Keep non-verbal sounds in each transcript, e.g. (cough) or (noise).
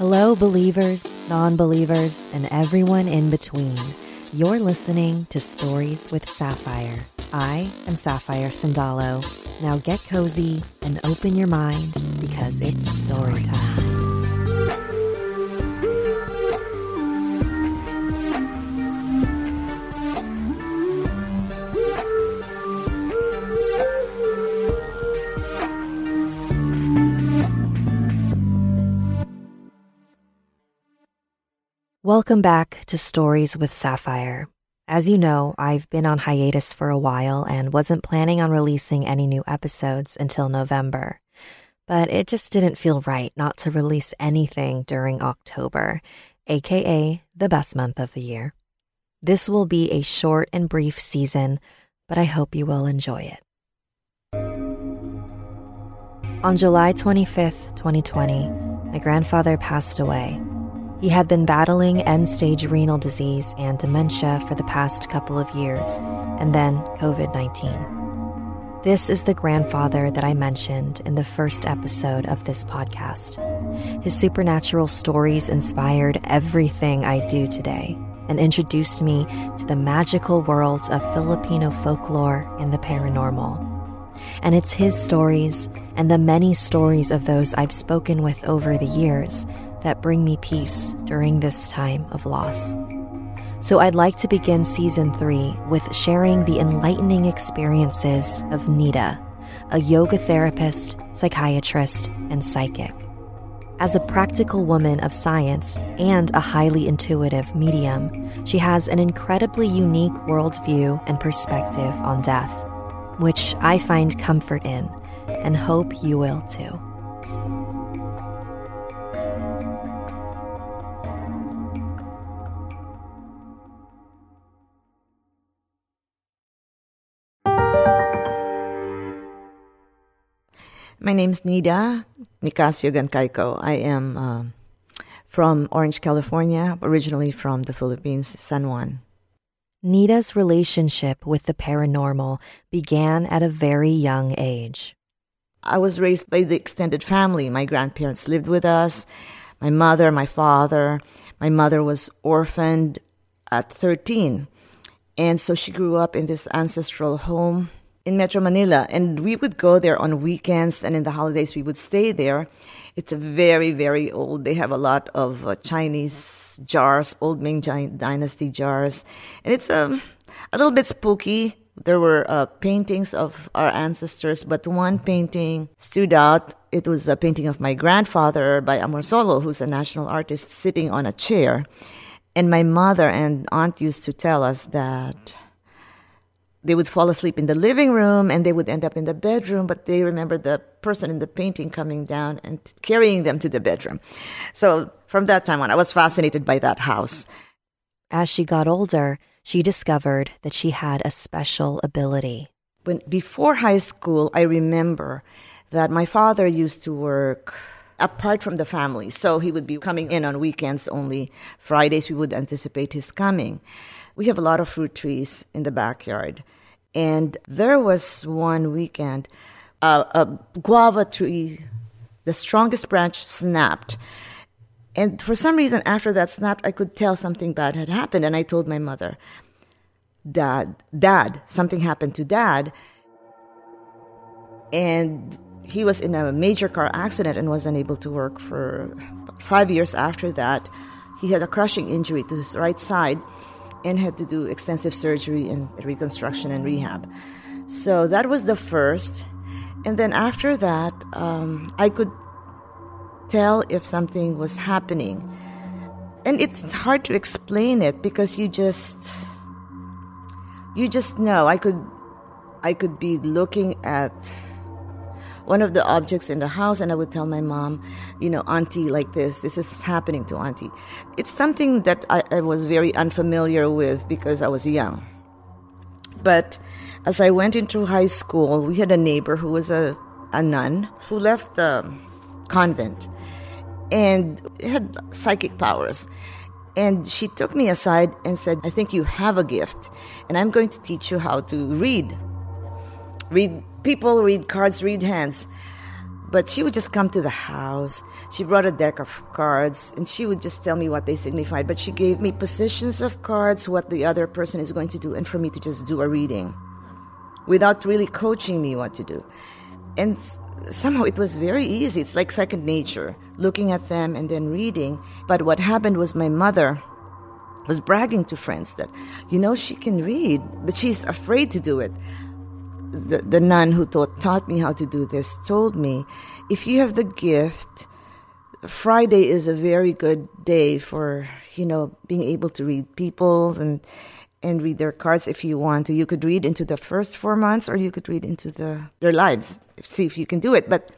Hello, believers, non believers, and everyone in between. You're listening to Stories with Sapphire. I am Sapphire Sandalo. Now get cozy and open your mind because it's story time. Welcome back to Stories with Sapphire. As you know, I've been on hiatus for a while and wasn't planning on releasing any new episodes until November. But it just didn't feel right not to release anything during October, aka the best month of the year. This will be a short and brief season, but I hope you will enjoy it. On July 25th, 2020, my grandfather passed away. He had been battling end stage renal disease and dementia for the past couple of years, and then COVID 19. This is the grandfather that I mentioned in the first episode of this podcast. His supernatural stories inspired everything I do today and introduced me to the magical worlds of Filipino folklore and the paranormal. And it's his stories and the many stories of those I've spoken with over the years that bring me peace during this time of loss. So I'd like to begin season three with sharing the enlightening experiences of Nida, a yoga therapist, psychiatrist, and psychic. As a practical woman of science and a highly intuitive medium, she has an incredibly unique worldview and perspective on death, which I find comfort in and hope you will too. My name's Nida Nicasio Gancayco. I am uh, from Orange, California, originally from the Philippines, San Juan. Nida's relationship with the paranormal began at a very young age. I was raised by the extended family. My grandparents lived with us, my mother, my father. My mother was orphaned at 13. And so she grew up in this ancestral home in Metro Manila, and we would go there on weekends and in the holidays we would stay there. It's a very, very old. They have a lot of uh, Chinese jars, old Ming Dynasty jars, and it's um, a little bit spooky. There were uh, paintings of our ancestors, but one painting stood out. It was a painting of my grandfather by Amorsolo, who's a national artist, sitting on a chair. And my mother and aunt used to tell us that they would fall asleep in the living room and they would end up in the bedroom, but they remember the person in the painting coming down and carrying them to the bedroom. So from that time on, I was fascinated by that house. As she got older, she discovered that she had a special ability. When before high school, I remember that my father used to work apart from the family. So he would be coming in on weekends only. Fridays, we would anticipate his coming we have a lot of fruit trees in the backyard. And there was one weekend, uh, a guava tree, the strongest branch snapped. And for some reason, after that snapped, I could tell something bad had happened. And I told my mother, Dad, Dad, something happened to Dad. And he was in a major car accident and was unable to work for five years after that. He had a crushing injury to his right side and had to do extensive surgery and reconstruction and rehab. So that was the first. And then after that, um, I could tell if something was happening. And it's hard to explain it because you just you just know. I could I could be looking at one of the objects in the house, and I would tell my mom, you know, Auntie, like this, this is happening to Auntie. It's something that I, I was very unfamiliar with because I was young. But as I went into high school, we had a neighbor who was a, a nun who left the convent and had psychic powers. And she took me aside and said, I think you have a gift, and I'm going to teach you how to read. Read people, read cards, read hands. But she would just come to the house. She brought a deck of cards and she would just tell me what they signified. But she gave me positions of cards, what the other person is going to do, and for me to just do a reading without really coaching me what to do. And somehow it was very easy. It's like second nature, looking at them and then reading. But what happened was my mother was bragging to friends that, you know, she can read, but she's afraid to do it. The, the nun who taught, taught me how to do this told me if you have the gift, Friday is a very good day for, you know, being able to read people and and read their cards if you want to. You could read into the first four months or you could read into the their lives see if you can do it. But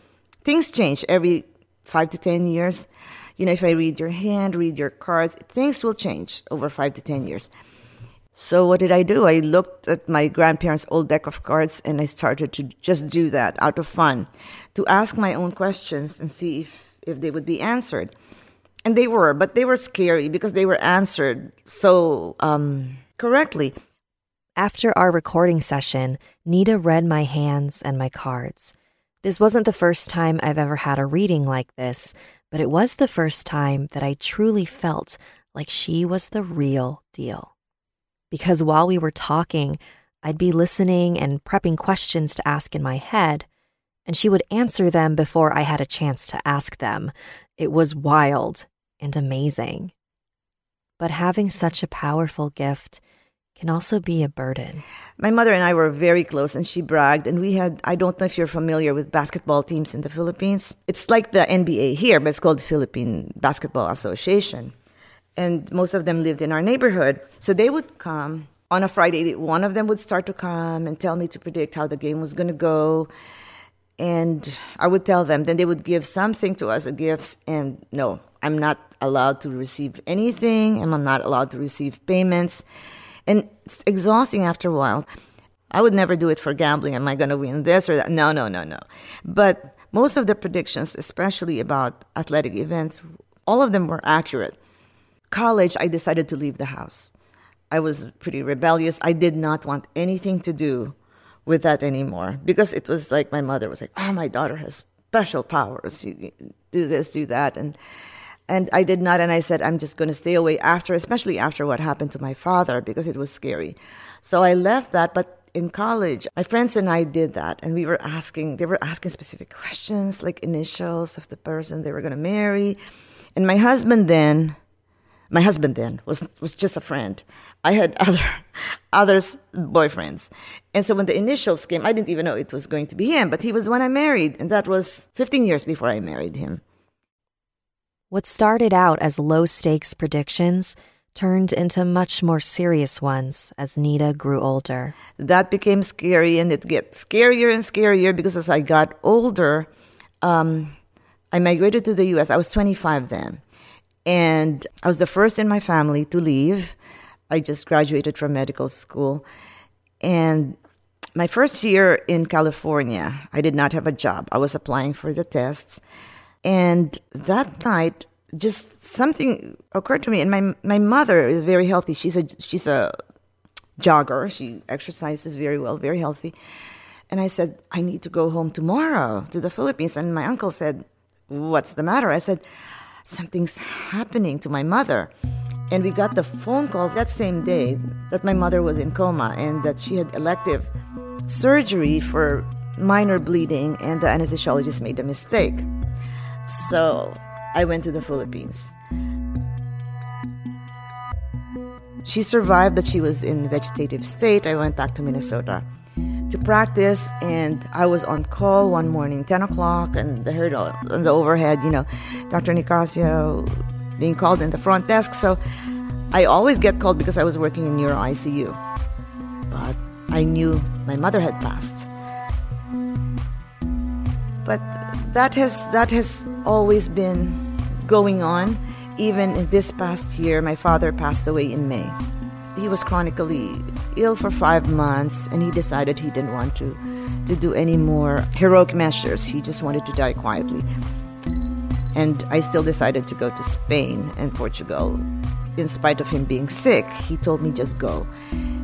things change every five to 10 years. You know, if I read your hand, read your cards, things will change over five to 10 years. So what did I do? I looked at my grandparents' old deck of cards and I started to just do that out of fun, to ask my own questions and see if, if they would be answered. And they were, but they were scary because they were answered so um, correctly. After our recording session, Nida read my hands and my cards. This wasn't the first time I've ever had a reading like this, but it was the first time that I truly felt like she was the real deal. Because while we were talking, I'd be listening and prepping questions to ask in my head, and she would answer them before I had a chance to ask them. It was wild and amazing. But having such a powerful gift, can also be a burden. My mother and I were very close, and she bragged. And we had, I don't know if you're familiar with basketball teams in the Philippines. It's like the NBA here, but it's called Philippine Basketball Association. And most of them lived in our neighborhood. So they would come on a Friday. One of them would start to come and tell me to predict how the game was going to go. And I would tell them, then they would give something to us, a gifts, and no, I'm not allowed to receive anything, and I'm not allowed to receive payments. And it's exhausting after a while. I would never do it for gambling. Am I going to win this or that? No, no, no, no. But most of the predictions, especially about athletic events, all of them were accurate. College, I decided to leave the house. I was pretty rebellious. I did not want anything to do with that anymore because it was like my mother was like, "Oh, my daughter has special powers. Do this, do that," and and I did not. And I said, I'm just going to stay away after, especially after what happened to my father, because it was scary. So I left that. But in college, my friends and I did that. And we were asking, they were asking specific questions, like initials of the person they were going to marry. And my husband then, my husband then was, was just a friend. I had (laughs) other, others boyfriends. And so when the initials came, I didn't even know it was going to be him, but he was when I married. And that was 15 years before I married him. What started out as low stakes predictions turned into much more serious ones as Nida grew older. That became scary, and it gets scarier and scarier because as I got older, um, I migrated to the US. I was 25 then. And I was the first in my family to leave. I just graduated from medical school. And my first year in California, I did not have a job. I was applying for the tests. And that night, just something occurred to me. And my my mother is very healthy. She's a she's a jogger. She exercises very well, very healthy. And I said, I need to go home tomorrow to the Philippines. And my uncle said, What's the matter? I said, Something's happening to my mother. And we got the phone call that same day that my mother was in coma and that she had elective surgery for minor bleeding, and the anesthesiologist made a mistake. So I went to the Philippines. She survived, but she was in vegetative state. I went back to Minnesota to practice, and I was on call one morning, 10 o'clock, and I heard on the overhead, you know, Dr. Nicasio being called in the front desk. So I always get called because I was working in neuro ICU. But I knew my mother had passed. but that has that has always been going on. Even in this past year, my father passed away in May. He was chronically ill for five months, and he decided he didn't want to to do any more heroic measures. He just wanted to die quietly. And I still decided to go to Spain and Portugal. In spite of him being sick, he told me just go.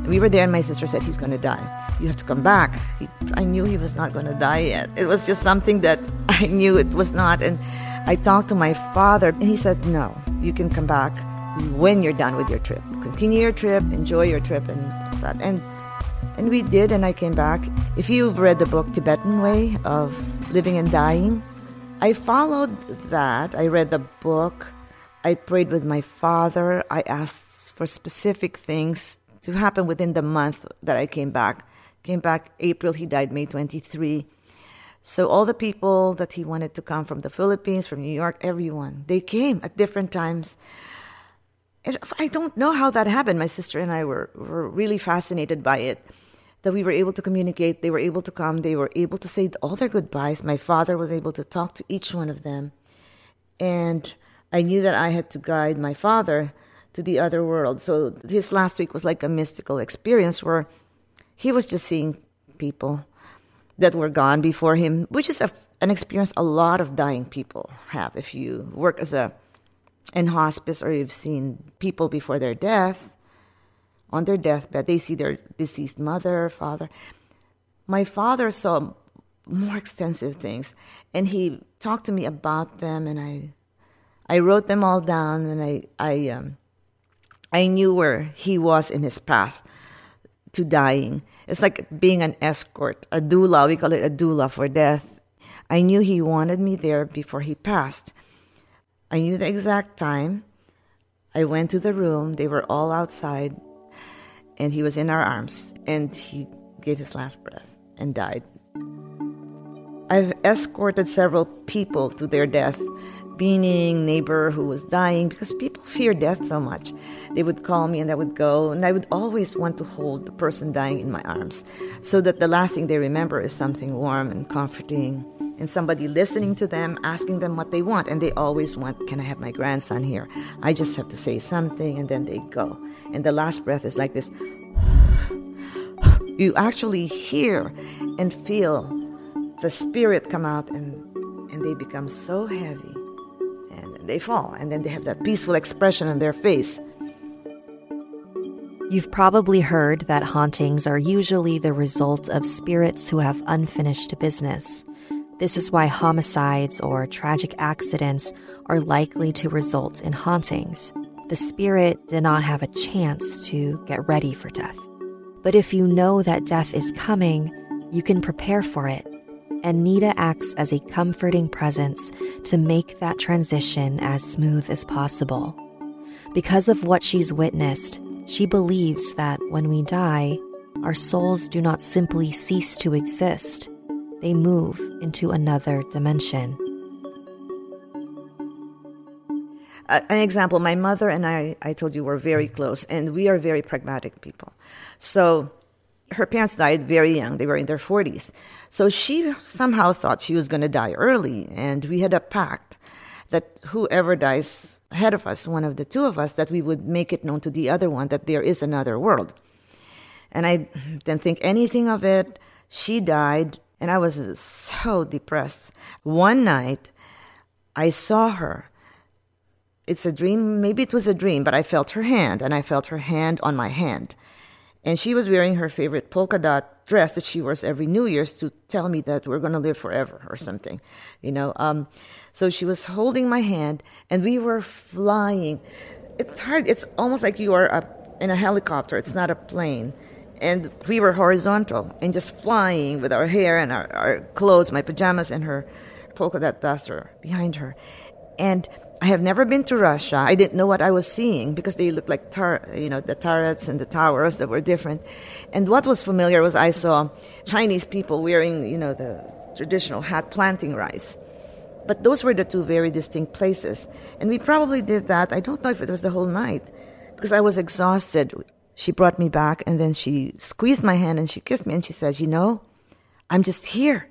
We were there, and my sister said he's going to die. You have to come back. He, I knew he was not going to die yet. It was just something that (laughs) I knew it was not. And I talked to my father, and he said, No, you can come back when you're done with your trip. Continue your trip, enjoy your trip, and that. And and we did, and I came back. If you've read the book Tibetan Way of Living and Dying, I followed that. I read the book. I prayed with my father. I asked for specific things to happen within the month that I came back. Came back April, he died May 23. So all the people that he wanted to come from the Philippines, from New York, everyone, they came at different times. I don't know how that happened. My sister and I were, were really fascinated by it that we were able to communicate. They were able to come. They were able to say all their goodbyes. My father was able to talk to each one of them. And I knew that I had to guide my father to the other world. So this last week was like a mystical experience where he was just seeing people that were gone before him, which is a, an experience a lot of dying people have. If you work as a in hospice or you've seen people before their death, on their deathbed, they see their deceased mother, father. My father saw more extensive things, and he talked to me about them, and I, I wrote them all down, and I, I, um, I knew where he was in his path to dying. It's like being an escort, a doula. We call it a doula for death. I knew he wanted me there before he passed. I knew the exact time. I went to the room. They were all outside and he was in our arms and he gave his last breath and died. I've escorted several people to their death, meaning neighbor who was dying because people fear death so much. They would call me and I would go and I would always want to hold the person dying in my arms so that the last thing they remember is something warm and comforting and somebody listening to them, asking them what they want. And they always want, Can I have my grandson here? I just have to say something, and then they go. And the last breath is like this. You actually hear and feel the spirit come out, and, and they become so heavy. And they fall, and then they have that peaceful expression on their face. You've probably heard that hauntings are usually the result of spirits who have unfinished business. This is why homicides or tragic accidents are likely to result in hauntings. The spirit did not have a chance to get ready for death. But if you know that death is coming, you can prepare for it. And Nida acts as a comforting presence to make that transition as smooth as possible. Because of what she's witnessed, she believes that when we die, our souls do not simply cease to exist they move into another dimension. an example my mother and I, I told you, were very close, and we are very pragmatic people. So her parents died very young, they were in their 40s. So she somehow thought she was going to die early, and we had a pact that whoever dies ahead of us, one of the two of us, that we would make it known to the other one that there is another world. And I didn't think anything of it. She died and I was so depressed. One night, I saw her. It's a dream, maybe it was a dream, but I felt her hand, and I felt her hand on my hand. And she was wearing her favorite polka dot dress that she wears every New Year's to tell me that we're going to live forever or something, you know. Um, so she was holding my hand, and we were flying. It's hard. It's almost like you are a, in a helicopter. It's not a plane and we were horizontal and just flying with our hair and our, our clothes, my pajamas and her polka dot duster behind her. And I have never been to Russia. I didn't know what I was seeing because they looked like tar- you know the turrets and the towers that were different. And what was familiar was I saw Chinese people wearing you know the traditional hat planting rice. But those were the two very distinct places. And we probably did that. I don't know if it was the whole night because I was exhausted she brought me back and then she squeezed my hand and she kissed me and she said, You know, I'm just here.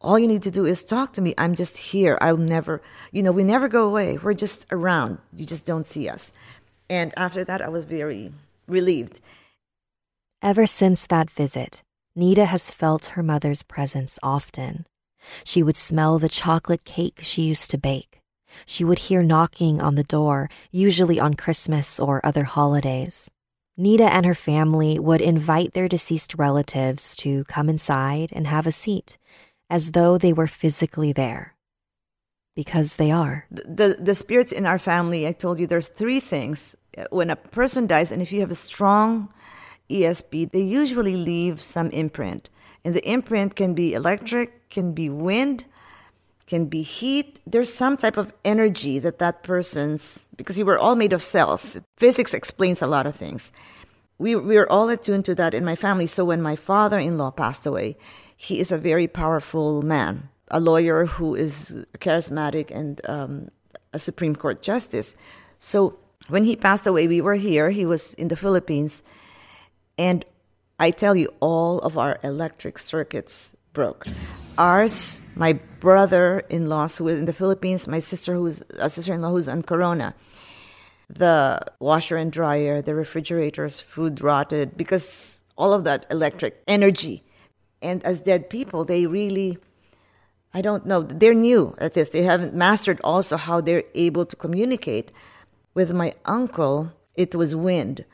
all you need to do is talk to me. I'm just here. I'll never, you know, we never go away. We're just around. You just don't see us. And after that, I was very relieved. Ever since that visit, Nida has felt her mother's presence often. She would smell the chocolate cake she used to bake. She would hear knocking on the door, usually on Christmas or other holidays. Nida and her family would invite their deceased relatives to come inside and have a seat, as though they were physically there. Because they are. The, the spirits in our family, I told you, there's three things. When a person dies, and if you have a strong ESP, they usually leave some imprint. And the imprint can be electric, can be wind, can be heat. There's some type of energy that that person's, because you were all made of cells. Physics explains a lot of things. We, we were all attuned to that in my family. So when my father in law passed away, he is a very powerful man, a lawyer who is charismatic and um, a Supreme Court justice. So when he passed away, we were here. He was in the Philippines. And I tell you, all of our electric circuits broke. Ours, my brother-in-law who is in the Philippines, my sister who's a sister-in-law who's on Corona. The washer and dryer, the refrigerators, food rotted because all of that electric energy. And as dead people, they really, I don't know, they're new at this. They haven't mastered also how they're able to communicate. With my uncle, it was wind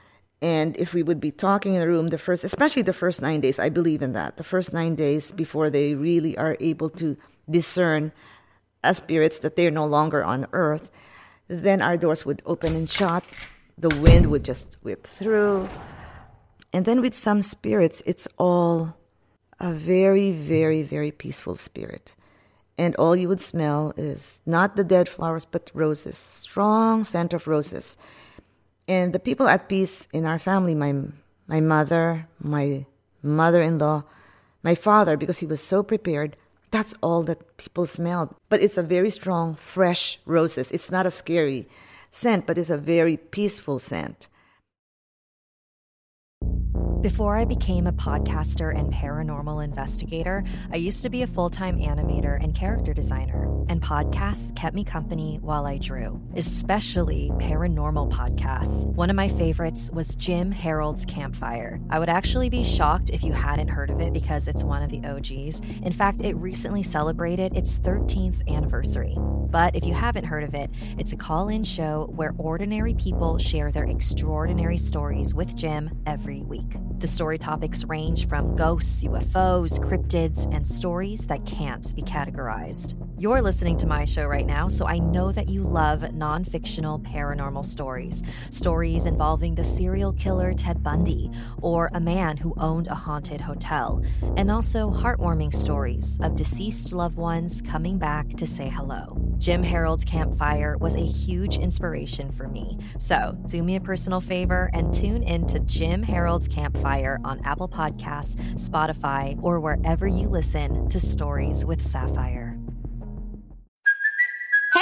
and if we would be talking in a room the first especially the first nine days i believe in that. The first nine days before they really are able to discern as spirits that they're no longer on earth then our doors would open and shut. The wind would just whip through. And then with some spirits it's all a very very very peaceful spirit. And all you would smell is not the dead flowers but roses strong scent of roses and the people at peace in our family, my, my mother, my mother in law, my father, because he was so prepared, that's all that people smelled. But it's a very strong, fresh roses. It's not a scary scent, but it's a very peaceful scent. Before I became a podcaster and paranormal investigator, I used to be a full time animator and character designer, and podcasts kept me company while I drew, especially paranormal podcasts. One of my favorites was Jim Harold's Campfire. I would actually be shocked if you hadn't heard of it because it's one of the OGs. In fact, it recently celebrated its 13th anniversary. But if you haven't heard of it, it's a call in show where ordinary people share their extraordinary stories with Jim every week. The story topics range from ghosts, UFOs, cryptids, and stories that can't be categorized. You're listening to my show right now, so I know that you love non fictional paranormal stories. Stories involving the serial killer Ted Bundy, or a man who owned a haunted hotel, and also heartwarming stories of deceased loved ones coming back to say hello. Jim Harold's Campfire was a huge inspiration for me. So do me a personal favor and tune in to Jim Harold's Campfire on Apple Podcasts, Spotify, or wherever you listen to Stories with Sapphire.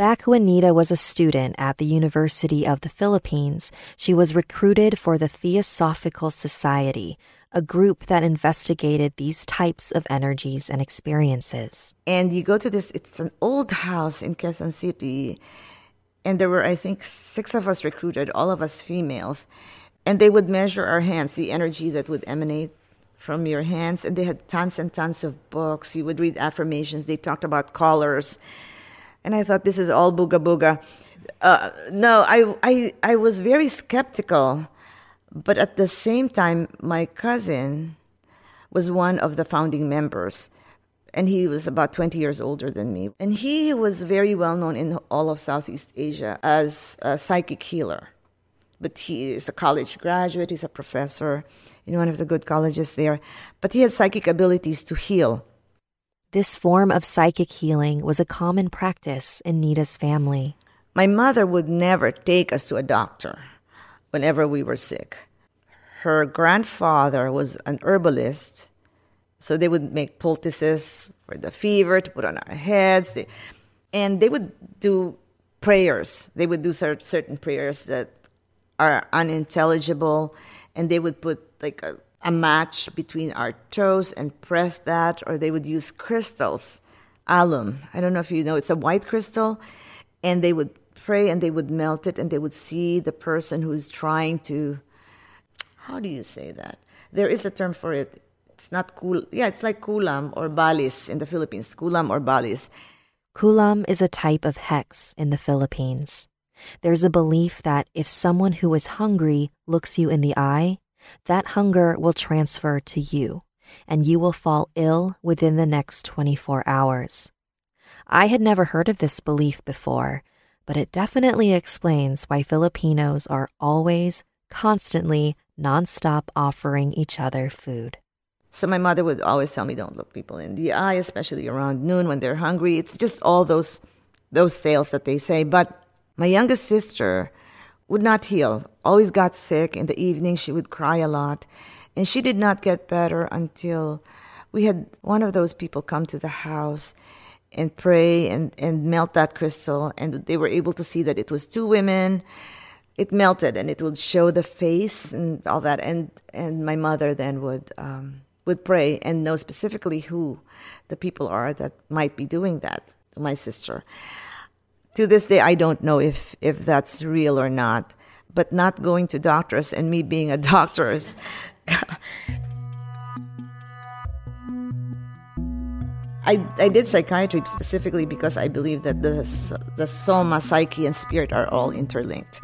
Back when Nida was a student at the University of the Philippines, she was recruited for the Theosophical Society, a group that investigated these types of energies and experiences. And you go to this, it's an old house in Quezon City. And there were, I think, six of us recruited, all of us females. And they would measure our hands, the energy that would emanate from your hands. And they had tons and tons of books. You would read affirmations. They talked about colors and I thought this is all booga booga. Uh, no, I, I, I was very skeptical, but at the same time, my cousin was one of the founding members, and he was about 20 years older than me. And he was very well known in all of Southeast Asia as a psychic healer. But he is a college graduate, he's a professor in one of the good colleges there. But he had psychic abilities to heal This form of psychic healing was a common practice in Nida's family. My mother would never take us to a doctor whenever we were sick. Her grandfather was an herbalist, so they would make poultices for the fever to put on our heads. They, and they would do prayers. They would do certain prayers that are unintelligible, and they would put like a, a match between our toes and press that, or they would use crystals, alum. I don't know if you know, it's a white crystal, and they would pray and they would melt it, and they would see the person who's trying to. How do you say that? There is a term for it. It's not cool. Yeah, it's like kulam or balis in the Philippines. Kulam or balis Kulam is a type of hex in the Philippines. There's a belief that if someone who is hungry looks you in the eye, that hunger will transfer to you, and you will fall ill within the next 24 hours. I had never heard of this belief before, but it definitely explains why Filipinos are always, constantly, nonstop offering each other food. So my mother would always tell me, "Don't look people in the eye, especially around noon when they're hungry." It's just all those those tales that they say. But my youngest sister would not heal. Always got sick in the evening. She would cry a lot, and she did not get better until we had one of those people come to the house and pray and, and melt that crystal and they were able to see that it was two women it melted and it would show the face and all that and and my mother then would um, would pray and know specifically who the people are that might be doing that my sister. To this day, I don't know if, if that's real or not, but not going to doctors and me being a (laughs) doctor is. I, I did psychiatry specifically because I believe that the, the soma, psyche, and spirit are all interlinked.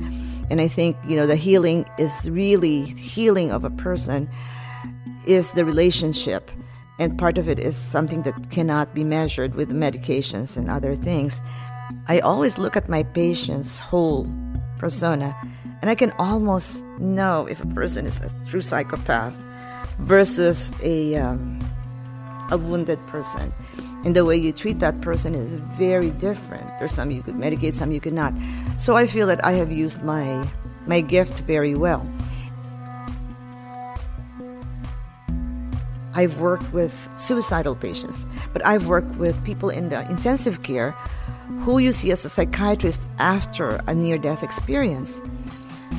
And I think, you know, the healing is really healing of a person is the relationship. And part of it is something that cannot be measured with medications and other things. I always look at my patient's whole persona, and I can almost know if a person is a true psychopath versus a, um, a wounded person. And the way you treat that person is very different. There's some you could medicate, some you could not. So I feel that I have used my my gift very well. I've worked with suicidal patients, but I've worked with people in the intensive care who you see as a psychiatrist after a near death experience.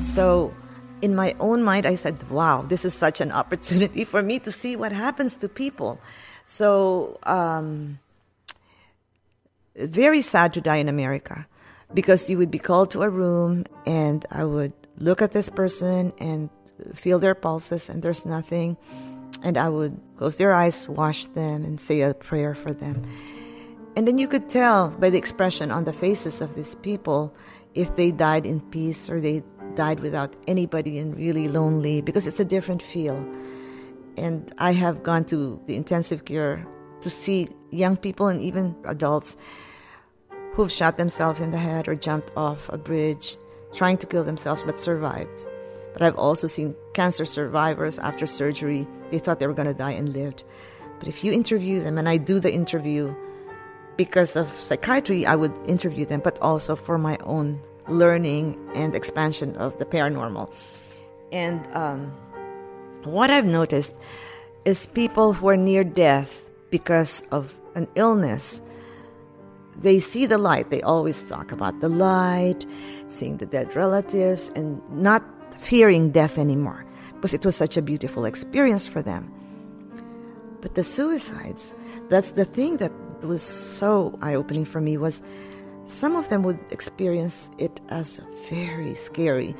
So, in my own mind, I said, wow, this is such an opportunity for me to see what happens to people. So, um, very sad to die in America because you would be called to a room and I would look at this person and feel their pulses, and there's nothing and I would close their eyes, wash them, and say a prayer for them. And then you could tell by the expression on the faces of these people if they died in peace or they died without anybody and really lonely because it's a different feel. And I have gone to the intensive care to see young people and even adults who've shot themselves in the head or jumped off a bridge trying to kill themselves but survived. But I've also seen cancer survivors after surgery. They thought they were going to die and lived. But if you interview them, and I do the interview because of psychiatry, I would interview them, but also for my own learning and expansion of the paranormal. And um, what I've noticed is people who are near death because of an illness, they see the light. They always talk about the light, seeing the dead relatives, and not fearing death anymore because it was such a beautiful experience for them. But the suicides, that's the thing that was so eye opening for me was some of them would experience it as very scary.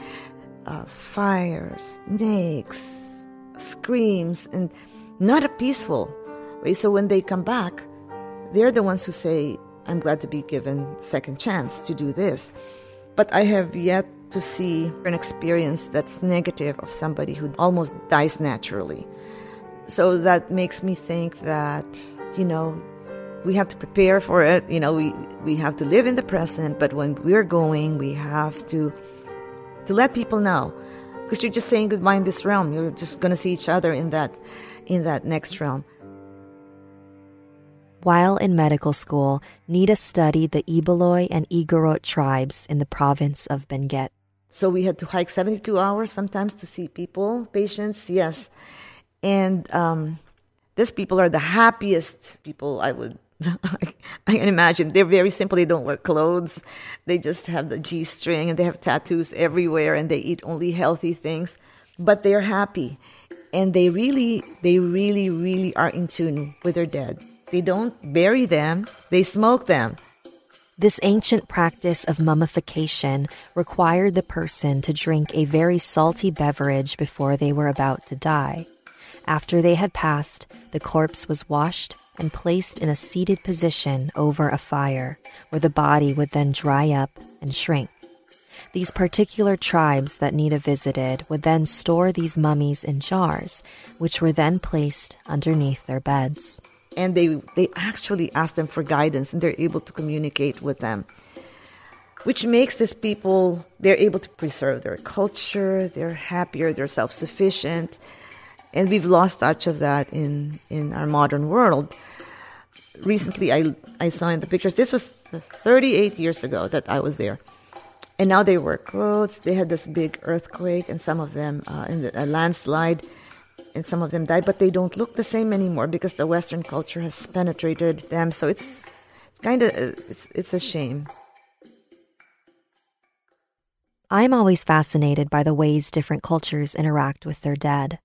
Uh, fires, snakes, screams, and not a peaceful way. So when they come back, they're the ones who say, I'm glad to be given second chance to do this. But I have yet to see an experience that's negative of somebody who almost dies naturally. So that makes me think that, you know, we have to prepare for it. You know, we, we have to live in the present, but when we're going, we have to to let people know. Because you're just saying goodbye in this realm. You're just gonna see each other in that in that next realm. While in medical school, Nida studied the Ibaloi and Igorot tribes in the province of Benguet. So we had to hike 72 hours sometimes to see people, patients, yes. And um, these people are the happiest people I would (laughs) I can imagine. They're very simple. They don't wear clothes. They just have the G string and they have tattoos everywhere and they eat only healthy things. But they're happy. And they really, they really, really are in tune with their dead. They don't bury them, they smoke them. This ancient practice of mummification required the person to drink a very salty beverage before they were about to die. After they had passed, the corpse was washed and placed in a seated position over a fire, where the body would then dry up and shrink. These particular tribes that Nida visited would then store these mummies in jars, which were then placed underneath their beds. And they, they actually ask them for guidance and they're able to communicate with them, which makes these people, they're able to preserve their culture, they're happier, they're self sufficient. And we've lost touch of that in, in our modern world. Recently, I, I saw in the pictures, this was 38 years ago that I was there and now they wear clothes. They had this big earthquake, and some of them uh, in the, a landslide, and some of them died. But they don't look the same anymore because the Western culture has penetrated them. So it's it's kind of uh, it's it's a shame. I'm always fascinated by the ways different cultures interact with their dead.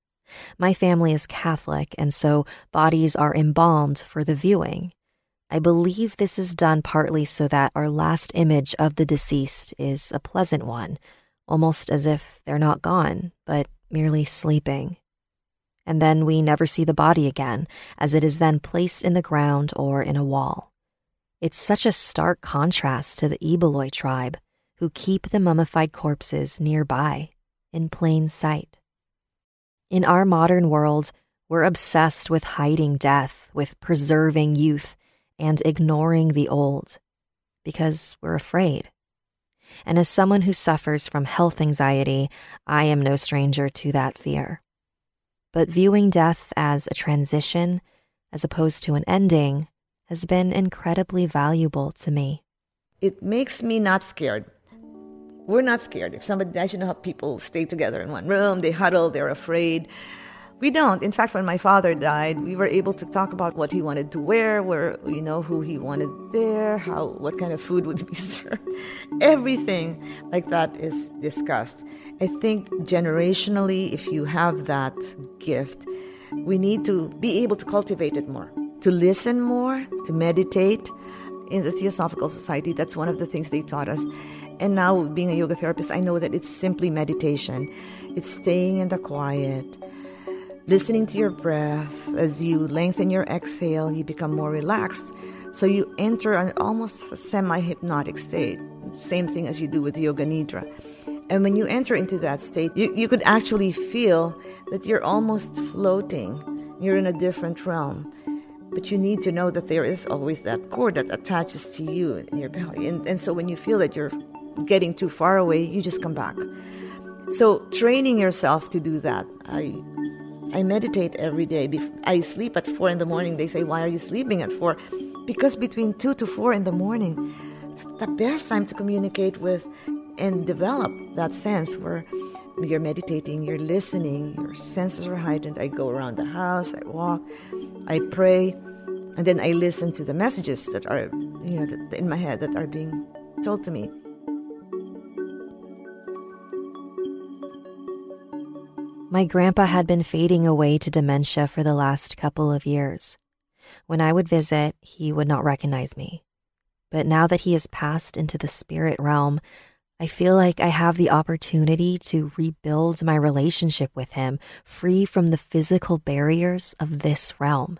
My family is Catholic, and so bodies are embalmed for the viewing. I believe this is done partly so that our last image of the deceased is a pleasant one, almost as if they're not gone, but merely sleeping. And then we never see the body again, as it is then placed in the ground or in a wall. It's such a stark contrast to the Ibaloi tribe, who keep the mummified corpses nearby, in plain sight. In our modern world, we're obsessed with hiding death, with preserving youth, and ignoring the old because we're afraid. And as someone who suffers from health anxiety, I am no stranger to that fear. But viewing death as a transition, as opposed to an ending, has been incredibly valuable to me. It makes me not scared. We're not scared. If somebody dies, you know how people stay together in one room, they huddle, they're afraid. We don't. In fact, when my father died, we were able to talk about what he wanted to wear, where you know who he wanted there, how what kind of food would be (laughs) served. Everything like that is discussed. I think generationally, if you have that gift, we need to be able to cultivate it more, to listen more, to meditate. In the Theosophical Society, that's one of the things they taught us. And now, being a yoga therapist, I know that it's simply meditation. It's staying in the quiet, Listening to your breath as you lengthen your exhale, you become more relaxed. So you enter an almost semi hypnotic state. Same thing as you do with Yoga Nidra. And when you enter into that state, you, you could actually feel that you're almost floating. You're in a different realm. But you need to know that there is always that cord that attaches to you in your belly. And, and so when you feel that you're getting too far away, you just come back. So training yourself to do that, I I meditate every day. I sleep at four in the morning. They say, Why are you sleeping at four? Because between two to four in the morning, it's the best time to communicate with and develop that sense where you're meditating, you're listening, your senses are heightened. I go around the house, I walk, I pray, and then I listen to the messages that are, you know, in my head that are being told to me. My grandpa had been fading away to dementia for the last couple of years. When I would visit, he would not recognize me. But now that he has passed into the spirit realm, I feel like I have the opportunity to rebuild my relationship with him, free from the physical barriers of this realm.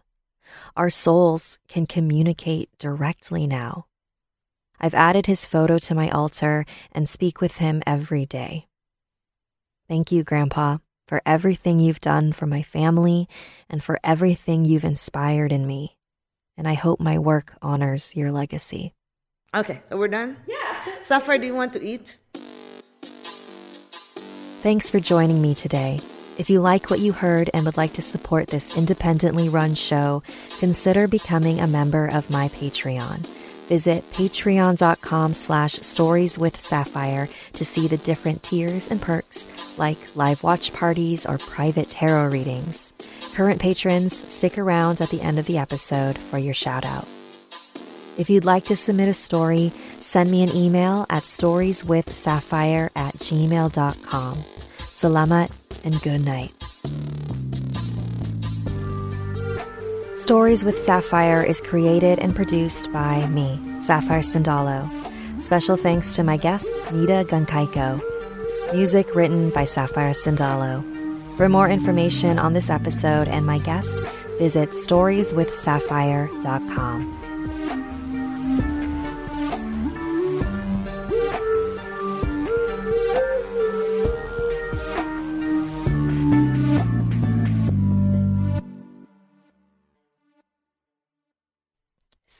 Our souls can communicate directly now. I've added his photo to my altar and speak with him every day. Thank you, Grandpa, for everything you've done for my family and for everything you've inspired in me. And I hope my work honors your legacy. Okay, so we're done? Yeah. (laughs) Safar, do you want to eat? Thanks for joining me today. If you like what you heard and would like to support this independently run show, consider becoming a member of my Patreon. Visit patreon.com slash stories with sapphire to see the different tiers and perks like live watch parties or private tarot readings. Current patrons, stick around at the end of the episode for your shout out. If you'd like to submit a story, send me an email at storieswithsapphire at gmail.com. Salamat and good night. Stories with Sapphire is created and produced by me, Sapphire Sandalo. Special thanks to my guest, Nida Gunkaiko. Music written by Sapphire Sandalo. For more information on this episode and my guest, visit storieswithsapphire.com.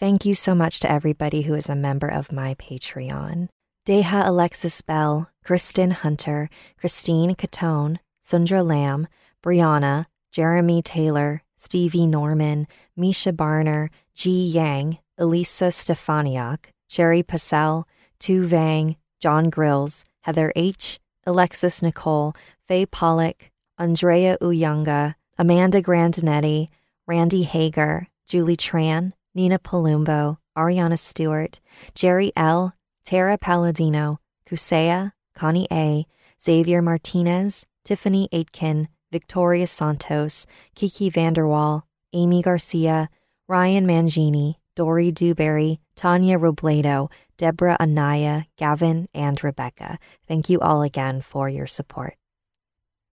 Thank you so much to everybody who is a member of my Patreon. Deha Alexis Bell, Kristen Hunter, Christine Catone, Sundra Lamb, Brianna, Jeremy Taylor, Stevie Norman, Misha Barner, Ji Yang, Elisa Stefaniak, Sherry Passell, Tu Vang, John Grills, Heather H., Alexis Nicole, Faye Pollock, Andrea Uyanga, Amanda Grandinetti, Randy Hager, Julie Tran, Nina Palumbo, Ariana Stewart, Jerry L., Tara Palladino, Kusea, Connie A., Xavier Martinez, Tiffany Aitken, Victoria Santos, Kiki Vanderwall, Amy Garcia, Ryan Mangini, Dory Dewberry, Tanya Robledo, Deborah Anaya, Gavin, and Rebecca. Thank you all again for your support.